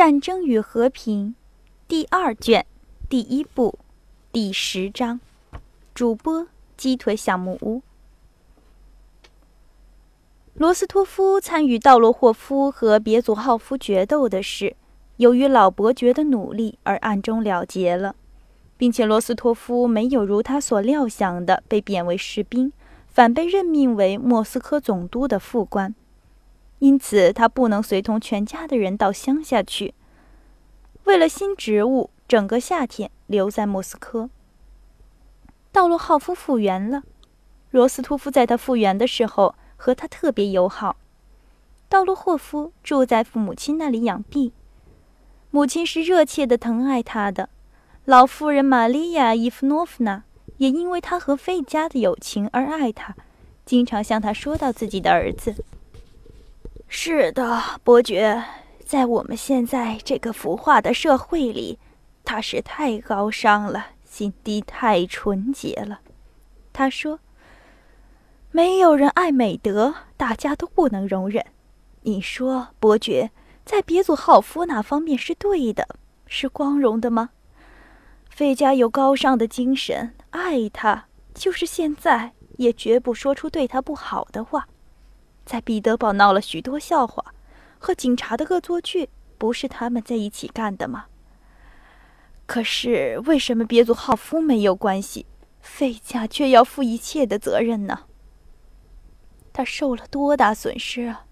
战争与和平》第二卷第一部第十章。主播：鸡腿小木屋。罗斯托夫参与道罗霍夫和别祖浩夫决斗的事，由于老伯爵的努力而暗中了结了，并且罗斯托夫没有如他所料想的被贬为士兵，反被任命为莫斯科总督的副官。因此，他不能随同全家的人到乡下去。为了新职务，整个夏天留在莫斯科。道洛浩夫复原了，罗斯托夫在他复原的时候。和他特别友好。道洛霍夫住在父母亲那里养病，母亲是热切的疼爱他的。老妇人玛利亚·伊夫诺夫娜也因为他和费加的友情而爱他，经常向他说到自己的儿子。是的，伯爵，在我们现在这个腐化的社会里，他是太高尚了，心地太纯洁了。他说。没有人爱美德，大家都不能容忍。你说，伯爵，在别祖浩夫那方面是对的，是光荣的吗？费加有高尚的精神，爱他，就是现在也绝不说出对他不好的话。在彼得堡闹了许多笑话，和警察的恶作剧，不是他们在一起干的吗？可是为什么别祖浩夫没有关系，费加却要负一切的责任呢？他受了多大损失啊！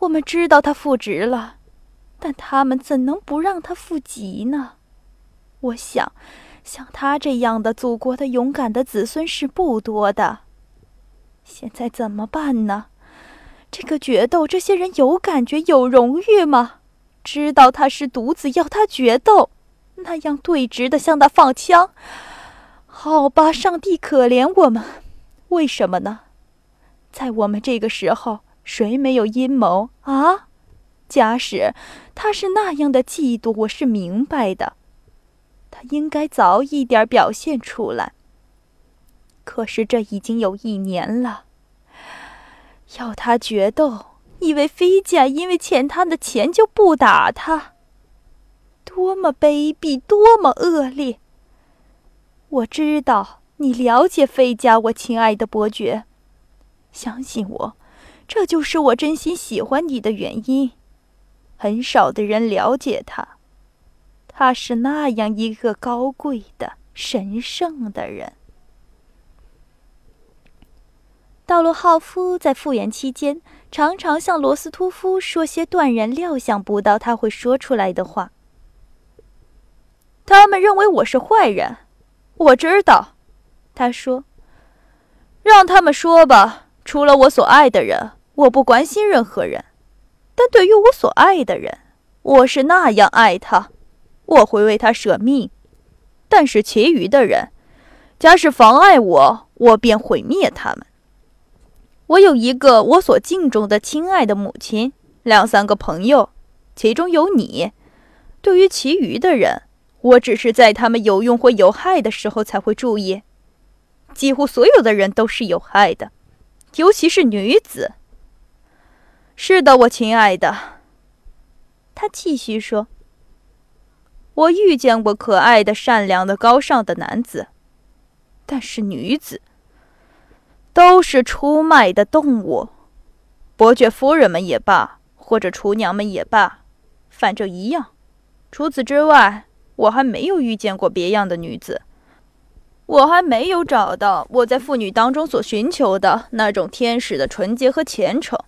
我们知道他复职了，但他们怎能不让他复籍呢？我想，像他这样的祖国的勇敢的子孙是不多的。现在怎么办呢？这个决斗，这些人有感觉、有荣誉吗？知道他是独子，要他决斗，那样对直的向他放枪？好吧，上帝可怜我们，为什么呢？在我们这个时候，谁没有阴谋啊？假使他是那样的嫉妒，我是明白的。他应该早一点表现出来。可是这已经有一年了。要他决斗，以为菲甲因为欠他的钱就不打他？多么卑鄙，多么恶劣！我知道你了解菲甲，我亲爱的伯爵。相信我，这就是我真心喜欢你的原因。很少的人了解他，他是那样一个高贵的、神圣的人。道洛浩夫在复原期间，常常向罗斯托夫说些断然料想不到他会说出来的话。他们认为我是坏人，我知道，他说：“让他们说吧。”除了我所爱的人，我不关心任何人；但对于我所爱的人，我是那样爱他，我会为他舍命。但是其余的人，假使妨碍我，我便毁灭他们。我有一个我所敬重的亲爱的母亲，两三个朋友，其中有你。对于其余的人，我只是在他们有用或有害的时候才会注意。几乎所有的人都是有害的。尤其是女子。是的，我亲爱的。他继续说：“我遇见过可爱的、善良的、高尚的男子，但是女子都是出卖的动物。伯爵夫人们也罢，或者厨娘们也罢，反正一样。除此之外，我还没有遇见过别样的女子。”我还没有找到我在妇女当中所寻求的那种天使的纯洁和虔诚。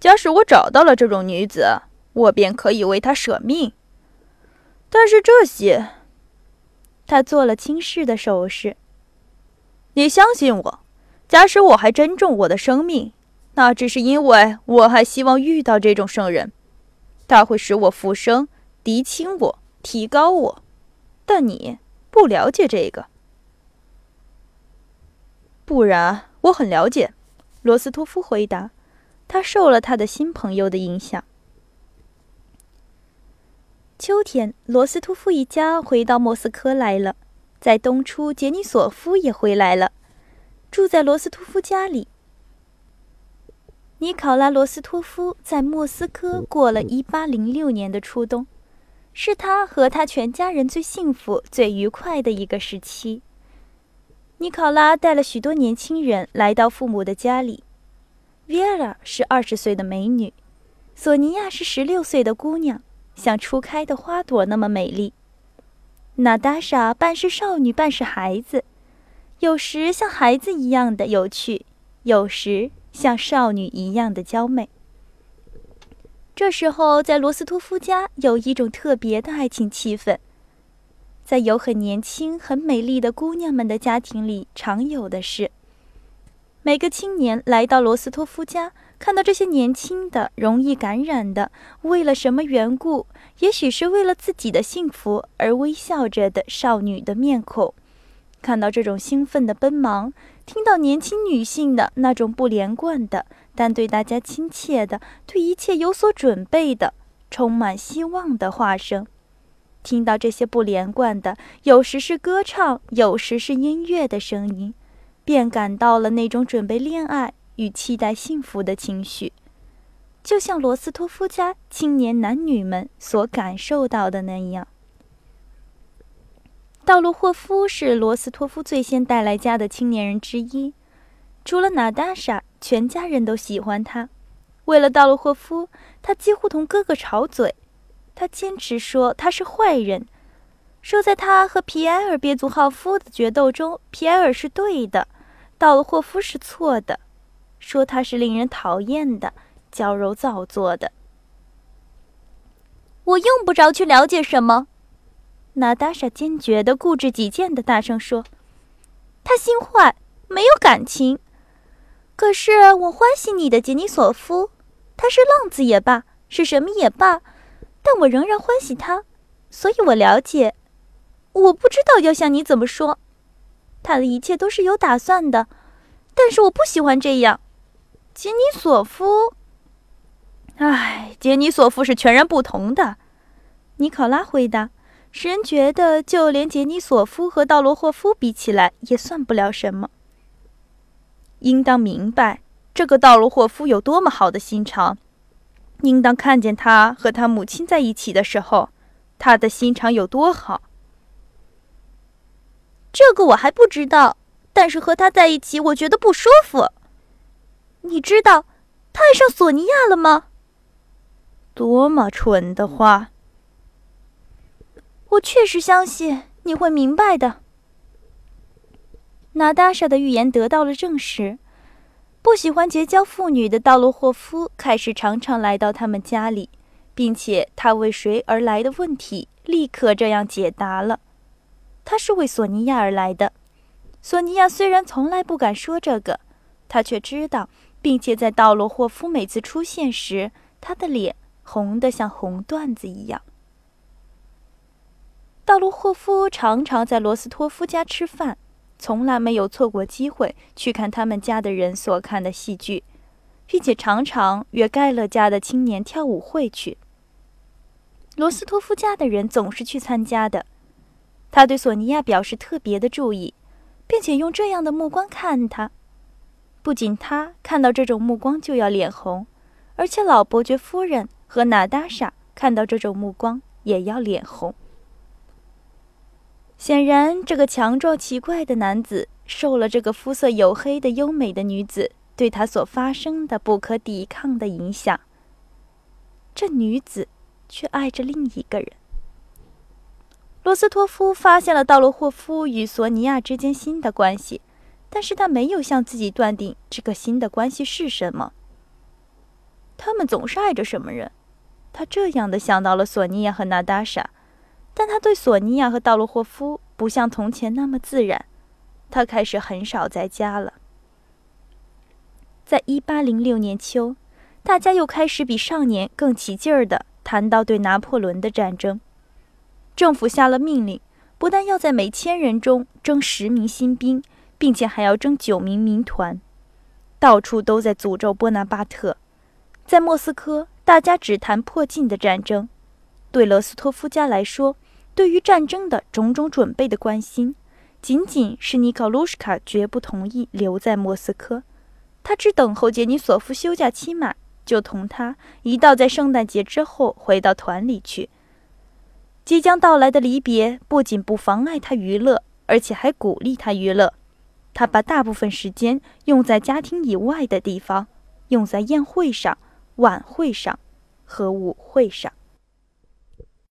假使我找到了这种女子，我便可以为她舍命。但是这些，他做了轻视的手势。你相信我，假使我还珍重我的生命，那只是因为我还希望遇到这种圣人，他会使我复生，涤清我，提高我。但你不了解这个。不然，我很了解。”罗斯托夫回答。他受了他的新朋友的影响。秋天，罗斯托夫一家回到莫斯科来了。在冬初，杰尼索夫也回来了，住在罗斯托夫家里。尼考拉·罗斯托夫在莫斯科过了一八零六年的初冬，是他和他全家人最幸福、最愉快的一个时期。尼考拉带了许多年轻人来到父母的家里。维尔拉是二十岁的美女，索尼娅是十六岁的姑娘，像初开的花朵那么美丽。娜达莎半是少女，半是孩子，有时像孩子一样的有趣，有时像少女一样的娇媚。这时候，在罗斯托夫家有一种特别的爱情气氛，在有很年轻、很美丽的姑娘们的家庭里常有的事。每个青年来到罗斯托夫家。看到这些年轻的、容易感染的，为了什么缘故？也许是为了自己的幸福而微笑着的少女的面孔，看到这种兴奋的奔忙，听到年轻女性的那种不连贯的，但对大家亲切的、对一切有所准备的、充满希望的话声，听到这些不连贯的，有时是歌唱，有时是音乐的声音，便感到了那种准备恋爱。与期待幸福的情绪，就像罗斯托夫家青年男女们所感受到的那样。道洛霍夫是罗斯托夫最先带来家的青年人之一，除了娜达莎，全家人都喜欢他。为了道洛霍夫，他几乎同哥哥吵嘴。他坚持说他是坏人，说在他和皮埃尔别祖浩夫的决斗中，皮埃尔是对的，道洛霍夫是错的。说他是令人讨厌的、娇柔造作的。我用不着去了解什么。娜达莎坚决的、固执己见的大声说：“他心坏，没有感情。可是我欢喜你的杰尼索夫，他是浪子也罢，是什么也罢，但我仍然欢喜他，所以我了解。我不知道要向你怎么说，他的一切都是有打算的，但是我不喜欢这样。”杰尼索夫，唉，杰尼索夫是全然不同的。尼考拉回答，使人觉得就连杰尼索夫和道罗霍夫比起来，也算不了什么。应当明白，这个道罗霍夫有多么好的心肠。应当看见他和他母亲在一起的时候，他的心肠有多好。这个我还不知道，但是和他在一起，我觉得不舒服。你知道他爱上索尼娅了吗？多么蠢的话！我确实相信你会明白的。娜达莎的预言得到了证实。不喜欢结交妇女的道洛霍夫开始常常来到他们家里，并且他为谁而来的问题立刻这样解答了：他是为索尼娅而来的。索尼娅虽然从来不敢说这个，他却知道。并且在道洛霍夫每次出现时，他的脸红得像红缎子一样。道罗霍夫常常在罗斯托夫家吃饭，从来没有错过机会去看他们家的人所看的戏剧，并且常常约盖勒家的青年跳舞会去。罗斯托夫家的人总是去参加的。他对索尼娅表示特别的注意，并且用这样的目光看他。不仅他看到这种目光就要脸红，而且老伯爵夫人和娜达莎看到这种目光也要脸红。显然，这个强壮奇怪的男子受了这个肤色黝黑的优美的女子对他所发生的不可抵抗的影响。这女子却爱着另一个人。罗斯托夫发现了道洛霍夫与索尼娅之间新的关系。但是他没有向自己断定这个新的关系是什么。他们总是爱着什么人？他这样的想到了索尼娅和娜达莎，但他对索尼娅和道洛霍夫不像从前那么自然。他开始很少在家了。在一八零六年秋，大家又开始比上年更起劲儿的谈到对拿破仑的战争。政府下了命令，不但要在每千人中征十名新兵。并且还要征九名民团，到处都在诅咒波拿巴特。在莫斯科，大家只谈迫近的战争。对罗斯托夫家来说，对于战争的种种准备的关心，仅仅是尼考卢什卡绝不同意留在莫斯科。他只等候杰尼索夫休假期满，就同他一道在圣诞节之后回到团里去。即将到来的离别不仅不妨碍他娱乐，而且还鼓励他娱乐。他把大部分时间用在家庭以外的地方，用在宴会上、晚会上和舞会上。